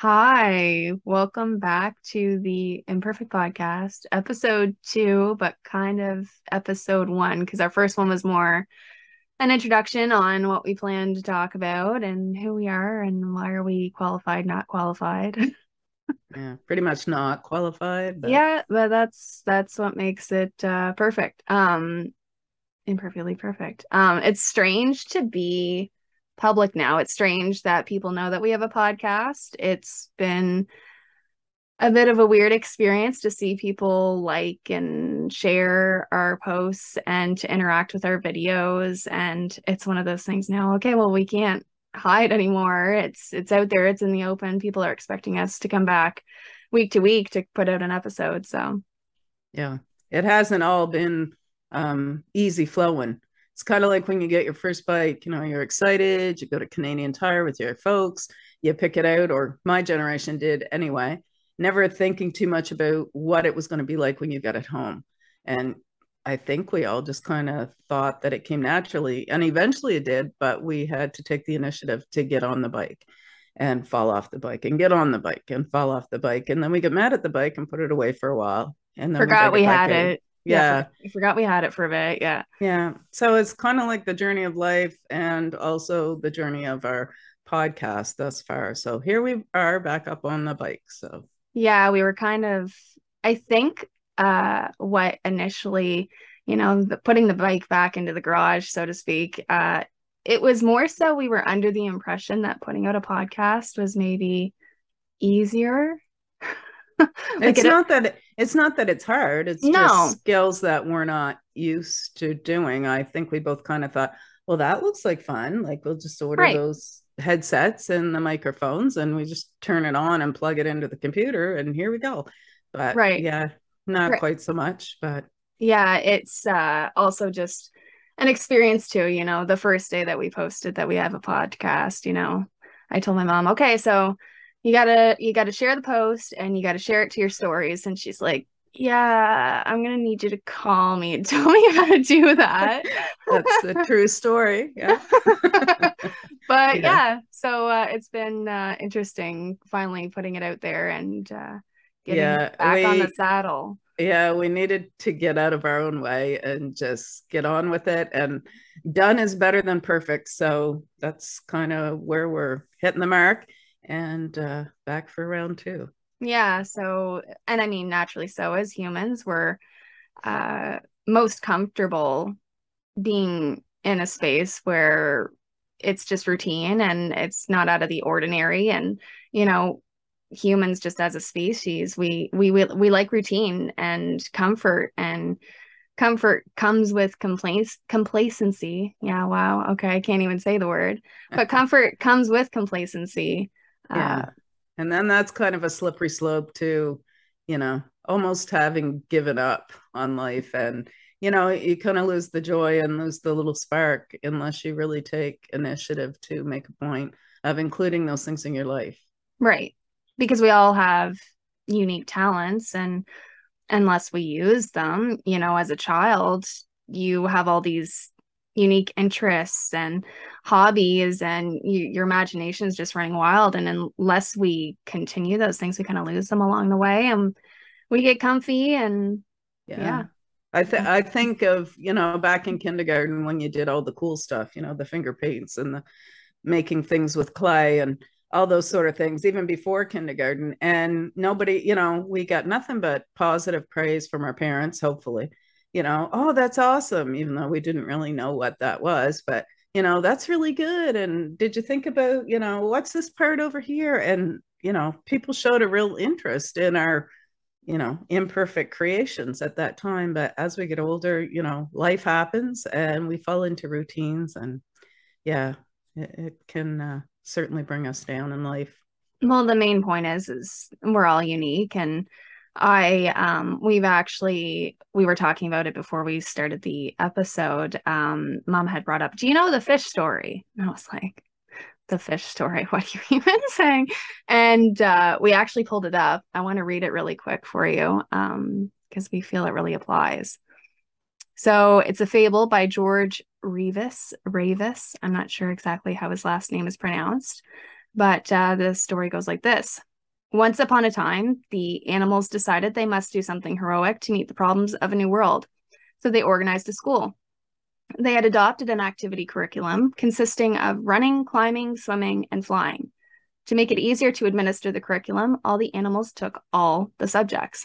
Hi, welcome back to the Imperfect Podcast, episode two, but kind of episode one, because our first one was more an introduction on what we plan to talk about and who we are and why are we qualified, not qualified. yeah, pretty much not qualified. But... Yeah, but that's that's what makes it uh, perfect. Um, imperfectly perfect. Um, it's strange to be public now. It's strange that people know that we have a podcast. It's been a bit of a weird experience to see people like and share our posts and to interact with our videos. And it's one of those things now okay well we can't hide anymore. It's it's out there. It's in the open. People are expecting us to come back week to week to put out an episode. So yeah. It hasn't all been um easy flowing it's kind of like when you get your first bike, you know, you're excited, you go to Canadian Tire with your folks, you pick it out, or my generation did anyway, never thinking too much about what it was going to be like when you got it home. And I think we all just kind of thought that it came naturally, and eventually it did, but we had to take the initiative to get on the bike and fall off the bike and get on the bike and fall off the bike. And then we get mad at the bike and put it away for a while. And then forgot we, we had in. it yeah, I forgot we had it for a bit. Yeah. Yeah. So it's kind of like the journey of life and also the journey of our podcast thus far. So here we are back up on the bike. So yeah, we were kind of, I think, uh, what initially, you know, the, putting the bike back into the garage, so to speak, uh, it was more so we were under the impression that putting out a podcast was maybe easier like it's it, not that it's not that it's hard. It's no. just skills that we're not used to doing. I think we both kind of thought, well, that looks like fun. Like we'll just order right. those headsets and the microphones and we just turn it on and plug it into the computer and here we go. But right. yeah, not right. quite so much, but yeah, it's uh also just an experience too, you know, the first day that we posted that we have a podcast, you know. I told my mom, okay, so you gotta you gotta share the post and you gotta share it to your stories. And she's like yeah i'm gonna need you to call me and tell me how to do that. That's a true story yeah. But yeah. yeah, so uh, it's been uh, interesting finally putting it out there and uh, getting yeah, back we, on the saddle. Yeah we needed to get out of our own way and just get on with it. And done is better than perfect so that's kind of where we're hitting the mark and uh, back for round two. Yeah. So, and I mean, naturally, so as humans, we're uh, most comfortable being in a space where it's just routine and it's not out of the ordinary. And, you know, humans just as a species, we, we, we, we like routine and comfort and comfort comes with complaints complacency yeah wow okay i can't even say the word but comfort comes with complacency yeah. Uh, and then that's kind of a slippery slope to, you know, almost having given up on life. And, you know, you kind of lose the joy and lose the little spark unless you really take initiative to make a point of including those things in your life. Right. Because we all have unique talents and unless we use them, you know, as a child, you have all these unique interests and hobbies and you, your imagination is just running wild and unless we continue those things we kind of lose them along the way and we get comfy and yeah, yeah. I think I think of you know back in kindergarten when you did all the cool stuff, you know, the finger paints and the making things with clay and all those sort of things, even before kindergarten. And nobody, you know, we got nothing but positive praise from our parents, hopefully you know, oh, that's awesome, even though we didn't really know what that was, but you know, that's really good. And did you think about, you know, what's this part over here? And, you know, people showed a real interest in our, you know, imperfect creations at that time. But as we get older, you know, life happens and we fall into routines. And yeah, it, it can uh, certainly bring us down in life. Well, the main point is is we're all unique and I um we've actually we were talking about it before we started the episode. Um mom had brought up, "Do you know the fish story?" And I was like, "The fish story? What are you even saying?" And uh we actually pulled it up. I want to read it really quick for you um because we feel it really applies. So, it's a fable by George Reavis, Ravis. I'm not sure exactly how his last name is pronounced. But uh, the story goes like this Once upon a time, the animals decided they must do something heroic to meet the problems of a new world. So they organized a school. They had adopted an activity curriculum consisting of running, climbing, swimming, and flying. To make it easier to administer the curriculum, all the animals took all the subjects.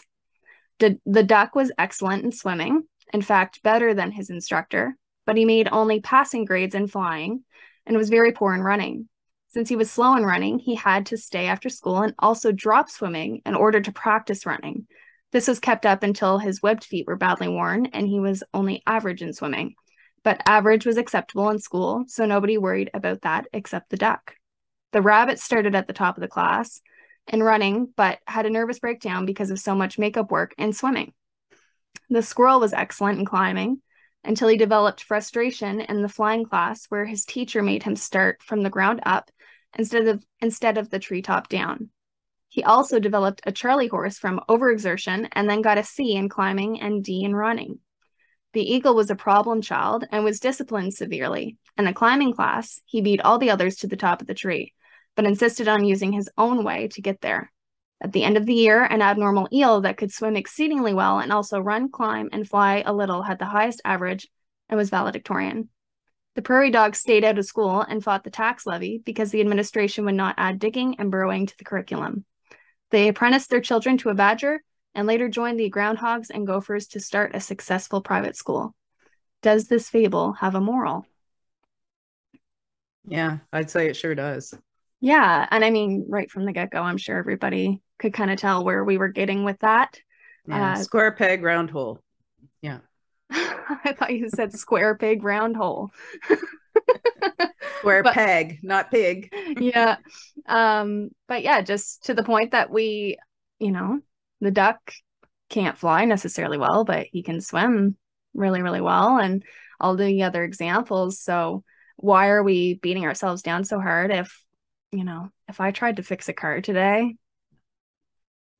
The, the duck was excellent in swimming, in fact, better than his instructor, but he made only passing grades in flying and was very poor in running. Since he was slow in running, he had to stay after school and also drop swimming in order to practice running. This was kept up until his webbed feet were badly worn and he was only average in swimming. But average was acceptable in school, so nobody worried about that except the duck. The rabbit started at the top of the class in running, but had a nervous breakdown because of so much makeup work and swimming. The squirrel was excellent in climbing until he developed frustration in the flying class, where his teacher made him start from the ground up instead of instead of the treetop down. He also developed a Charlie horse from overexertion and then got a C in climbing and D in running. The eagle was a problem child and was disciplined severely. In the climbing class, he beat all the others to the top of the tree, but insisted on using his own way to get there. At the end of the year, an abnormal eel that could swim exceedingly well and also run, climb, and fly a little had the highest average and was valedictorian. The prairie dogs stayed out of school and fought the tax levy because the administration would not add digging and burrowing to the curriculum. They apprenticed their children to a badger and later joined the groundhogs and gophers to start a successful private school. Does this fable have a moral? Yeah, I'd say it sure does. Yeah. And I mean, right from the get go, I'm sure everybody could kind of tell where we were getting with that. Yeah, uh, square peg, round hole. Yeah. I thought you said square pig, round hole. square but, peg, not pig. yeah. Um, but yeah, just to the point that we, you know, the duck can't fly necessarily well, but he can swim really, really well. And all the other examples. So why are we beating ourselves down so hard if, you know, if I tried to fix a car today,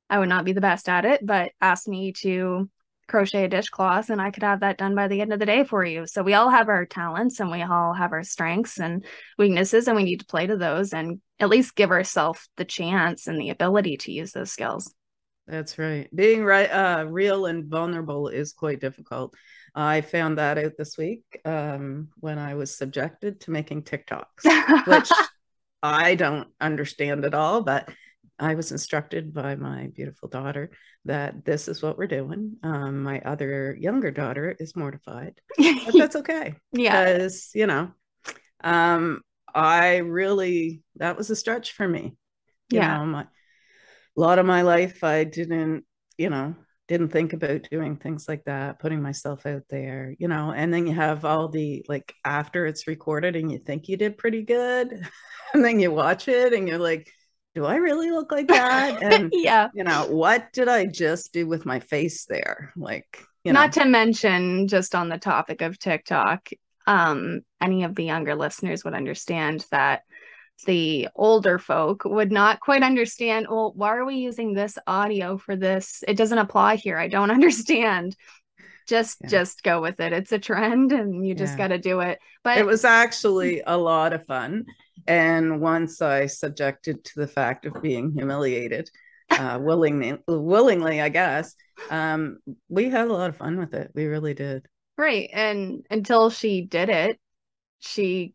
I would not be the best at it, but ask me to crochet a dishcloth and I could have that done by the end of the day for you. So we all have our talents and we all have our strengths and weaknesses and we need to play to those and at least give ourselves the chance and the ability to use those skills. That's right. Being right uh real and vulnerable is quite difficult. I found that out this week um when I was subjected to making TikToks, which I don't understand at all, but I was instructed by my beautiful daughter that this is what we're doing. Um, my other younger daughter is mortified, but that's okay. yeah. Because, you know, um, I really, that was a stretch for me. You yeah. Know, my, a lot of my life, I didn't, you know, didn't think about doing things like that, putting myself out there, you know, and then you have all the like after it's recorded and you think you did pretty good. and then you watch it and you're like, do I really look like that? And yeah, you know, what did I just do with my face there? Like, you not know. to mention just on the topic of TikTok, um, any of the younger listeners would understand that the older folk would not quite understand, well, why are we using this audio for this? It doesn't apply here. I don't understand just yeah. just go with it. It's a trend and you just yeah. got to do it. But it was actually a lot of fun. And once i subjected to the fact of being humiliated uh, willingly willingly i guess um, we had a lot of fun with it. We really did. Right. And until she did it she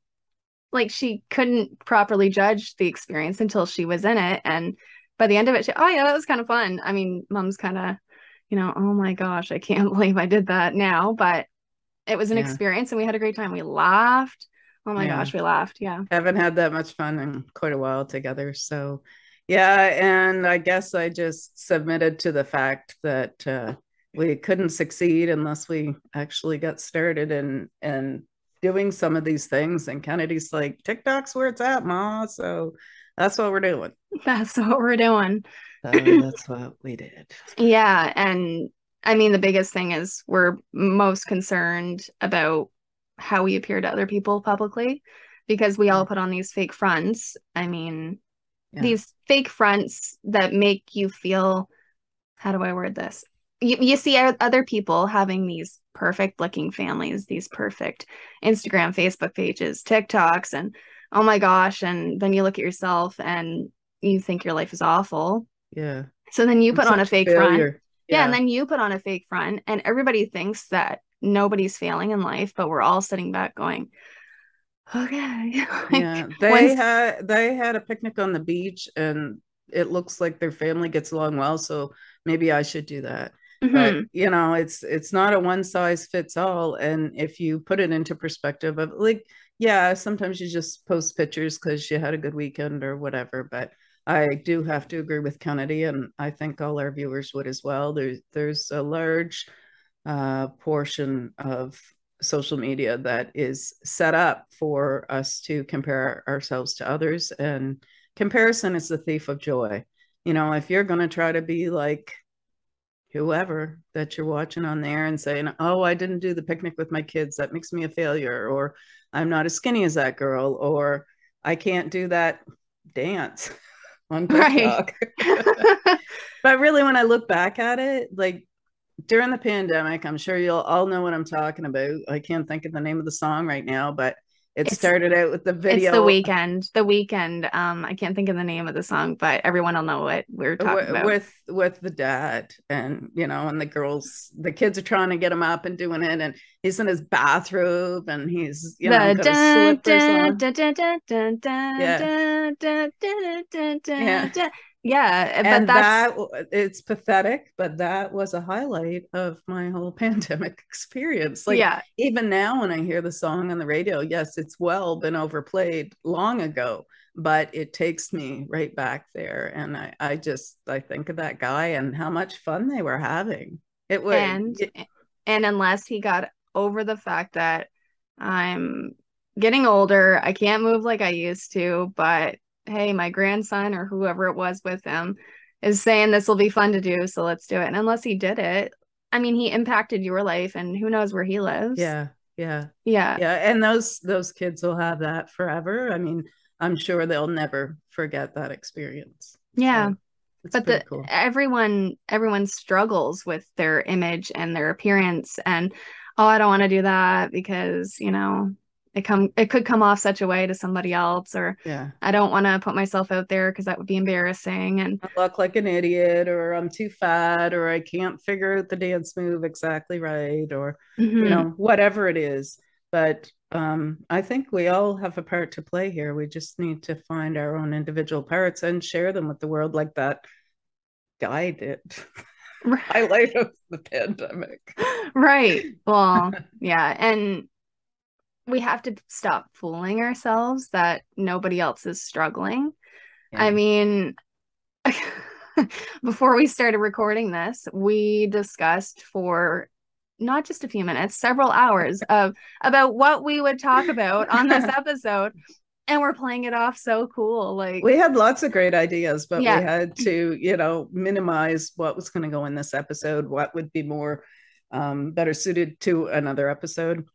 like she couldn't properly judge the experience until she was in it. And by the end of it she oh yeah that was kind of fun. I mean mom's kind of you know, oh my gosh, I can't believe I did that now. But it was an yeah. experience and we had a great time. We laughed. Oh my yeah. gosh, we laughed. Yeah. Haven't had that much fun in quite a while together. So yeah, and I guess I just submitted to the fact that uh, we couldn't succeed unless we actually got started and and doing some of these things. And Kennedy's like, TikTok's where it's at, Ma. So that's what we're doing. That's what we're doing. So that's what we did. Yeah. And I mean, the biggest thing is we're most concerned about how we appear to other people publicly because we all mm. put on these fake fronts. I mean, yeah. these fake fronts that make you feel how do I word this? You, you see other people having these perfect looking families, these perfect Instagram, Facebook pages, TikToks, and oh my gosh. And then you look at yourself and you think your life is awful. Yeah. So then you put on a fake failure. front. Yeah. yeah. And then you put on a fake front, and everybody thinks that nobody's failing in life, but we're all sitting back going, okay. yeah. They had they had a picnic on the beach and it looks like their family gets along well. So maybe I should do that. Mm-hmm. But you know, it's it's not a one size fits all. And if you put it into perspective of like, yeah, sometimes you just post pictures because you had a good weekend or whatever. But I do have to agree with Kennedy, and I think all our viewers would as well. There's there's a large uh, portion of social media that is set up for us to compare ourselves to others, and comparison is the thief of joy. You know, if you're going to try to be like whoever that you're watching on there and saying, "Oh, I didn't do the picnic with my kids. That makes me a failure," or "I'm not as skinny as that girl," or "I can't do that dance." on TikTok. Right. but really, when I look back at it, like during the pandemic, I'm sure you'll all know what I'm talking about. I can't think of the name of the song right now, but it it's, started out with the video. It's the Weeknd. The Weeknd. Um, I can't think of the name of the song, but everyone will know what we're talking with, about. With with the dad and you know, and the girls, the kids are trying to get him up and doing it, and he's in his bathrobe and he's you know got his slippers on. Yeah. Yeah, but and that it's pathetic, but that was a highlight of my whole pandemic experience. Like, yeah, even now when I hear the song on the radio, yes, it's well been overplayed long ago, but it takes me right back there, and I, I just I think of that guy and how much fun they were having. It was, and it, and unless he got over the fact that I'm getting older, I can't move like I used to, but hey, my grandson or whoever it was with him is saying this will be fun to do, so let's do it. And unless he did it, I mean, he impacted your life, and who knows where he lives. Yeah, yeah, yeah, yeah. And those those kids will have that forever. I mean, I'm sure they'll never forget that experience. Yeah. So but the cool. everyone everyone struggles with their image and their appearance and oh i don't want to do that because you know it come it could come off such a way to somebody else or yeah. I don't want to put myself out there because that would be embarrassing and I look like an idiot or i'm too fat or i can't figure out the dance move exactly right or mm-hmm. you know whatever it is. But um, i think we all have a part to play here. We just need to find our own individual parts and share them with the world like that guy did. Right. highlight of the pandemic. Right. Well yeah and we have to stop fooling ourselves that nobody else is struggling. Yeah. I mean, before we started recording this, we discussed for not just a few minutes, several hours of about what we would talk about on this episode. And we're playing it off so cool. Like we had lots of great ideas, but yeah. we had to, you know, minimize what was going to go in this episode, what would be more um, better suited to another episode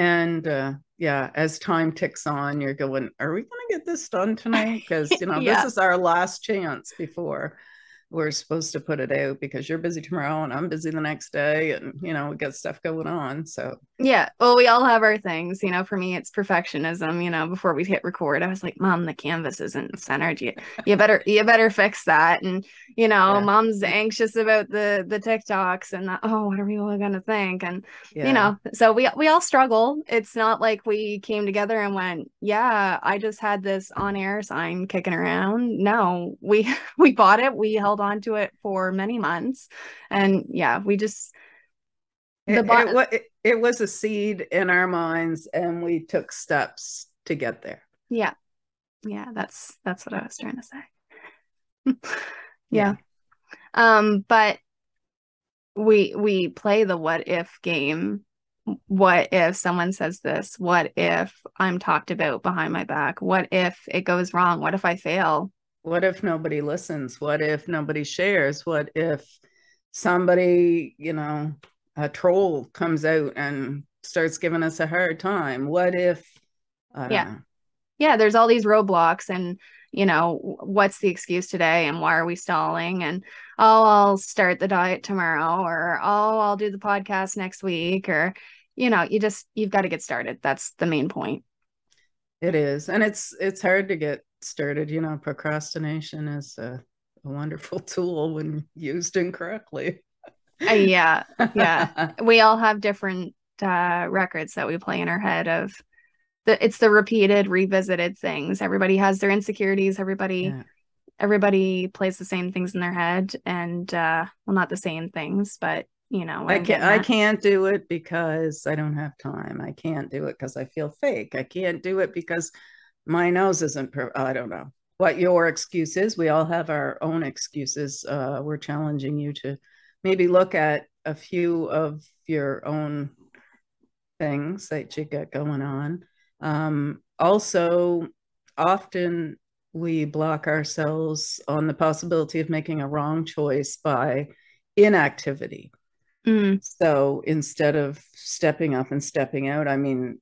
and uh, yeah as time ticks on you're going are we going to get this done tonight because you know yeah. this is our last chance before we're supposed to put it out because you're busy tomorrow and I'm busy the next day and you know we got stuff going on so. Yeah well we all have our things you know for me it's perfectionism you know before we hit record I was like mom the canvas isn't centered you you better you better fix that and you know yeah. mom's anxious about the the TikToks and the, oh what are we all gonna think? and yeah. you know so we we all struggle. It's not like we came together and went yeah I just had this on air sign kicking around. No we we bought it we held held on to it for many months. And yeah, we just the it, it, it was a seed in our minds and we took steps to get there. Yeah. Yeah, that's that's what I was trying to say. yeah. yeah. Um, but we we play the what if game what if someone says this? What if I'm talked about behind my back? What if it goes wrong? What if I fail? What if nobody listens? What if nobody shares? What if somebody, you know, a troll comes out and starts giving us a hard time? What if, yeah. Know. Yeah, there's all these roadblocks, and you know, what's the excuse today and why are we stalling? And oh, I'll start the diet tomorrow, or oh, I'll do the podcast next week, or you know, you just you've got to get started. That's the main point. It is. And it's it's hard to get started. You know, procrastination is a, a wonderful tool when used incorrectly. uh, yeah. Yeah. we all have different uh records that we play in our head of the it's the repeated revisited things everybody has their insecurities everybody yeah. everybody plays the same things in their head and uh well not the same things but you know i can't i can't do it because i don't have time i can't do it because i feel fake i can't do it because my nose isn't per- i don't know what your excuse is. We all have our own excuses. Uh, we're challenging you to maybe look at a few of your own things that you got going on. Um, also often we block ourselves on the possibility of making a wrong choice by inactivity. Mm. So instead of stepping up and stepping out, I mean,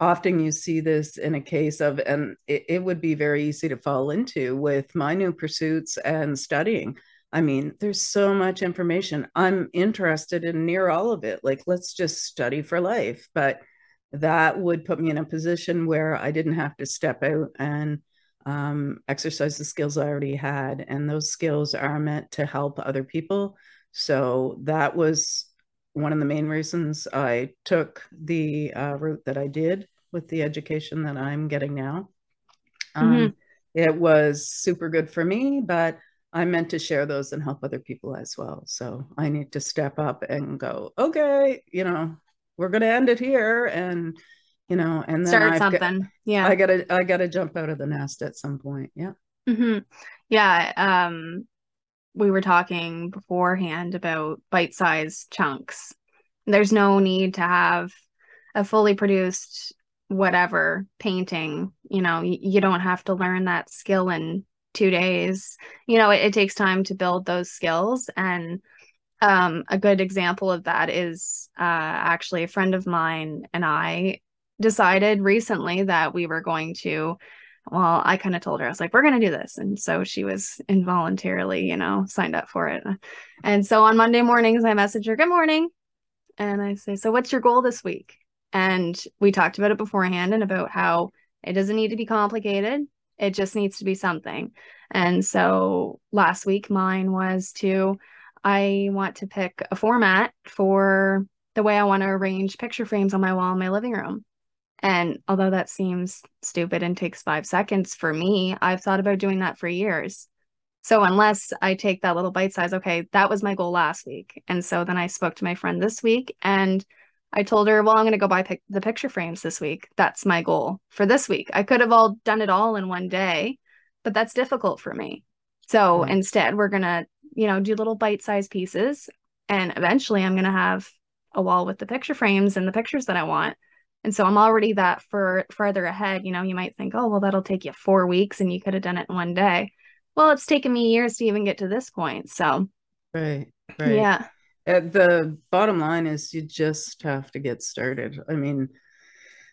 often you see this in a case of, and it, it, would be very easy to fall into with my new pursuits and studying. I mean, there's so much information. I'm interested in near all of it. Like, let's just study for life. But that would put me in a position where I didn't have to step out and um, exercise the skills I already had. And those skills are meant to help other people so that was one of the main reasons I took the uh, route that I did with the education that I'm getting now. Um, mm-hmm. It was super good for me, but I meant to share those and help other people as well. So I need to step up and go, okay, you know, we're going to end it here. And, you know, and then start I've something. Got, yeah. I gotta, I gotta jump out of the nest at some point. Yeah. Mm-hmm. Yeah. Um, we were talking beforehand about bite-sized chunks. There's no need to have a fully produced whatever painting. You know, you, you don't have to learn that skill in two days. You know, it, it takes time to build those skills. And um, a good example of that is uh, actually a friend of mine and I decided recently that we were going to well, I kind of told her, I was like, we're going to do this. And so she was involuntarily, you know, signed up for it. And so on Monday mornings, I message her, good morning. And I say, so what's your goal this week? And we talked about it beforehand and about how it doesn't need to be complicated. It just needs to be something. And so last week, mine was to, I want to pick a format for the way I want to arrange picture frames on my wall in my living room. And although that seems stupid and takes five seconds for me, I've thought about doing that for years. So unless I take that little bite size, okay, that was my goal last week. And so then I spoke to my friend this week and I told her, well, I'm going to go buy pic- the picture frames this week. That's my goal for this week. I could have all done it all in one day, but that's difficult for me. So mm-hmm. instead, we're going to, you know, do little bite size pieces. And eventually I'm going to have a wall with the picture frames and the pictures that I want. And so I'm already that for further ahead. You know, you might think, oh, well, that'll take you four weeks and you could have done it in one day. Well, it's taken me years to even get to this point. So, right, right. Yeah. At the bottom line is you just have to get started. I mean,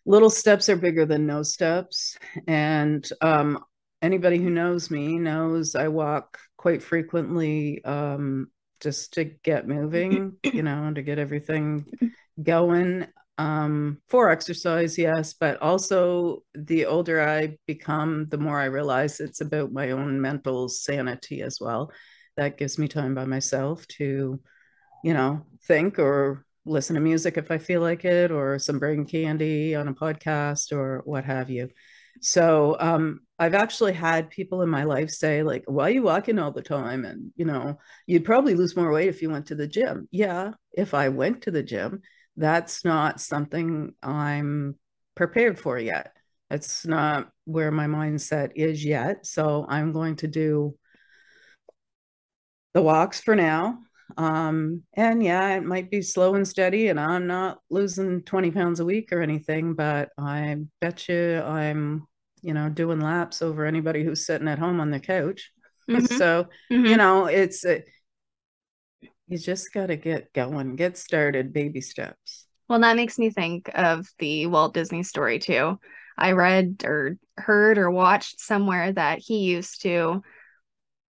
little steps are bigger than no steps. And um, anybody who knows me knows I walk quite frequently um, just to get moving, you know, to get everything going um, for exercise, yes, but also the older I become, the more I realize it's about my own mental sanity as well. That gives me time by myself to, you know, think or listen to music if I feel like it, or some brain candy on a podcast or what have you. So um, I've actually had people in my life say, like, why are you walking all the time? And, you know, you'd probably lose more weight if you went to the gym. Yeah, if I went to the gym that's not something I'm prepared for yet. It's not where my mindset is yet. So I'm going to do the walks for now. Um, and yeah, it might be slow and steady, and I'm not losing 20 pounds a week or anything, but I bet you I'm, you know, doing laps over anybody who's sitting at home on the couch. Mm-hmm. so, mm-hmm. you know, it's, uh, you just got to get going, get started, baby steps. Well, that makes me think of the Walt Disney story too. I read or heard or watched somewhere that he used to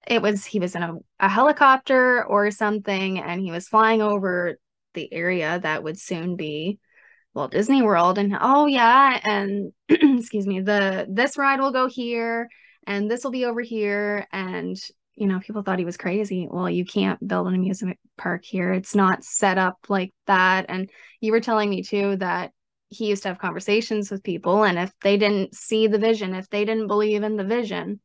it was he was in a, a helicopter or something and he was flying over the area that would soon be Walt Disney World and oh yeah and excuse me the this ride will go here and this will be over here and you know people thought he was crazy. Well you can't build an amusement park here. It's not set up like that. And you were telling me too that he used to have conversations with people and if they didn't see the vision if they didn't believe in the vision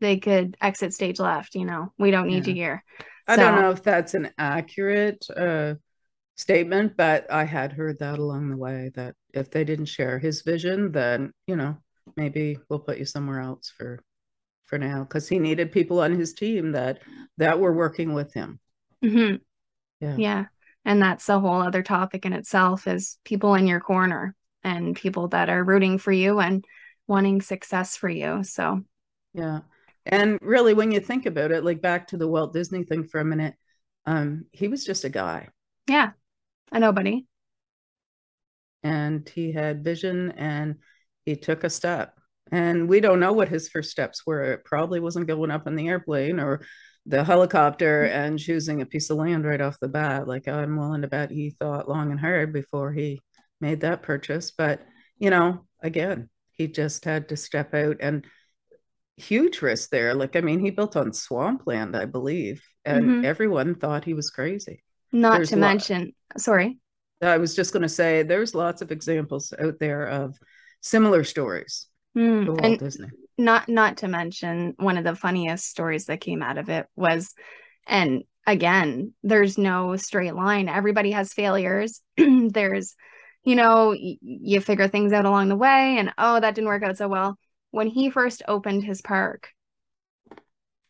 they could exit stage left you know we don't need yeah. you here. I don't know if that's an accurate uh, statement but i had heard that along the way that if they didn't share his vision then you know maybe we'll put you somewhere else for for now because he needed people on his team that that were working with him mm-hmm. yeah yeah and that's a whole other topic in itself is people in your corner and people that are rooting for you and wanting success for you so yeah and really, when you think about it, like back to the Walt Disney thing for a minute, um, he was just a guy. Yeah, a nobody. And he had vision and he took a step. And we don't know what his first steps were. It probably wasn't going up in the airplane or the helicopter and choosing a piece of land right off the bat. Like I'm willing to bet he thought long and hard before he made that purchase. But, you know, again, he just had to step out and huge risk there. Like, I mean, he built on swampland, I believe, and mm-hmm. everyone thought he was crazy. Not there's to mention, sorry. I was just going to say, there's lots of examples out there of similar stories mm. Walt and Disney. Not, not to mention, one of the funniest stories that came out of it was, and again, there's no straight line. Everybody has failures. there's, you know, y- you figure things out along the way, and oh, that didn't work out so well when he first opened his park,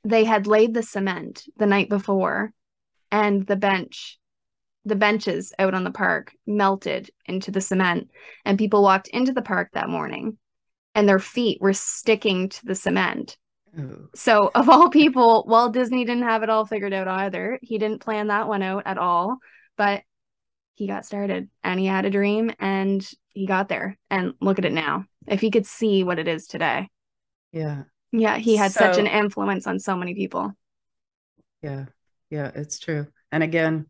they had laid the cement the night before, and the bench, the benches out on the park melted into the cement. And people walked into the park that morning and their feet were sticking to the cement. So, of all people, Walt Disney didn't have it all figured out either. He didn't plan that one out at all, but he got started and he had a dream and he got there. And look at it now if he could see what it is today. Yeah. Yeah, he had so, such an influence on so many people. Yeah. Yeah, it's true. And again,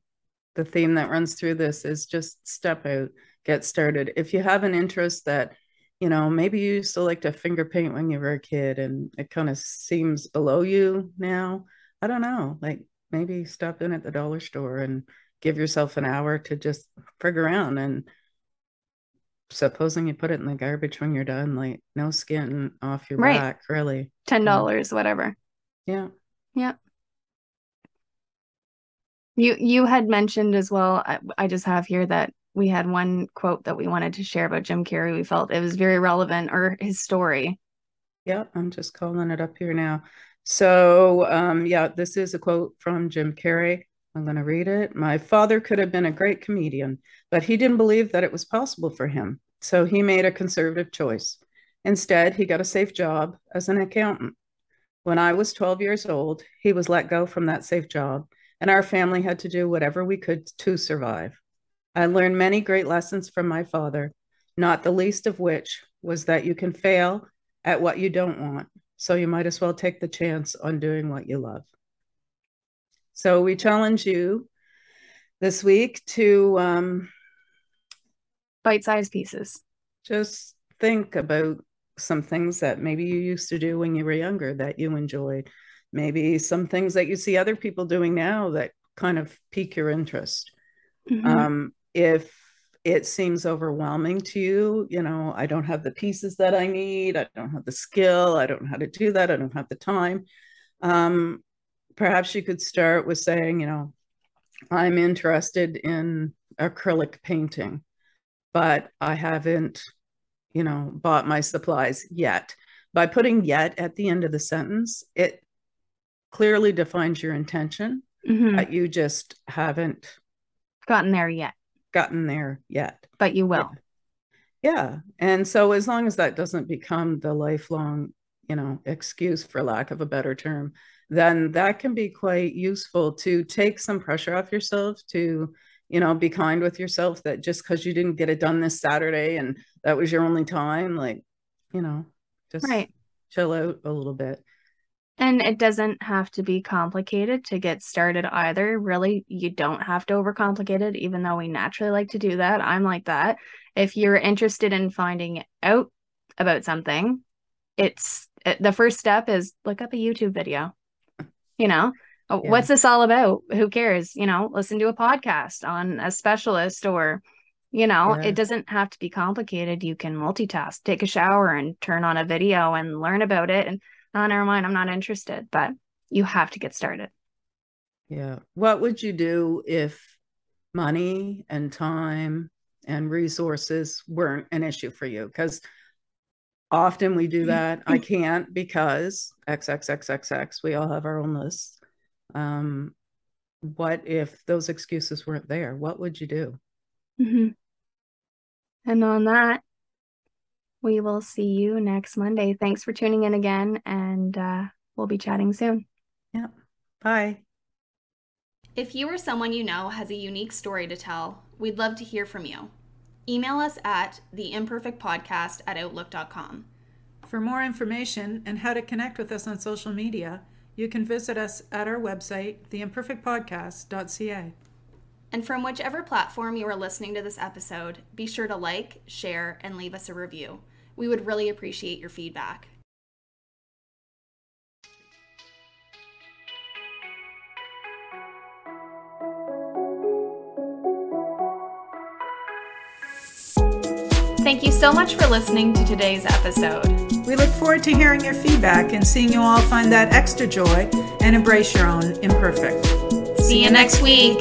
the theme that runs through this is just step out, get started. If you have an interest that, you know, maybe you used to like to finger paint when you were a kid and it kind of seems below you now. I don't know. Like maybe stop in at the dollar store and give yourself an hour to just frig around and supposing you put it in the garbage when you're done, like no skin off your right. back, really. Ten dollars, yeah. whatever. Yeah. Yeah. You you had mentioned as well. I, I just have here that we had one quote that we wanted to share about Jim Carrey. We felt it was very relevant, or his story. Yeah, I'm just calling it up here now. So, um, yeah, this is a quote from Jim Carrey. I'm going to read it. My father could have been a great comedian, but he didn't believe that it was possible for him. So he made a conservative choice. Instead, he got a safe job as an accountant. When I was 12 years old, he was let go from that safe job, and our family had to do whatever we could to survive. I learned many great lessons from my father, not the least of which was that you can fail at what you don't want. So you might as well take the chance on doing what you love. So we challenge you this week to um, bite-sized pieces. Just think about some things that maybe you used to do when you were younger that you enjoyed. Maybe some things that you see other people doing now that kind of pique your interest. Mm-hmm. Um, if it seems overwhelming to you, you know, I don't have the pieces that I need, I don't have the skill, I don't know how to do that, I don't have the time. Um, perhaps you could start with saying, you know, I'm interested in acrylic painting, but I haven't, you know, bought my supplies yet. By putting yet at the end of the sentence, it clearly defines your intention Mhm. but you just haven't Gotten there yet, gotten there yet. but you will. Yeah. And so as long as that doesn't become the lifelong, you know, excuse for lack of a better term, then that can be quite useful to take some pressure off yourself to, you know, be kind with yourself that just because you didn't get it done this Saturday and that was your only time, like, you know, just Right. chill out a little bit. And it doesn't have to be complicated to get started either. Really, you don't have to overcomplicate it, even though we naturally like to do that. I'm like that. If you're interested in finding out about something, it's it, the first step is look up a YouTube video. You know, Uh, Yeah. what's this all about? Who cares? You know, listen to a podcast on a specialist or, you know, Yeah. it doesn't have to be complicated. You can multitask, take a shower and turn on a video and learn about it. And oh, never mind, I'm not interested, but you have to get started. Yeah. What would you do if money and time and resources weren't an issue for you? Because often we do that. I can't because XXXXX, we all have our own lists. Um, what if those excuses weren't there? What would you do? Mhm. And on that, we will see you next Monday. Thanks for tuning in again, and uh, we'll be chatting soon. Yep. Bye. If you or someone you know has a unique story to tell, we'd love to hear from you. Email us at theimperfectpodcast at outlook.com. For more information and how to connect with us on social media, you can visit us at our website, theimperfectpodcast.ca. And from whichever platform you are listening to this episode, be sure to like, share, and leave us a review. We would really appreciate your feedback. Thank you so much for listening to today's episode. We look forward to hearing your feedback and seeing you all find that extra joy and embrace your own imperfect. See you next week.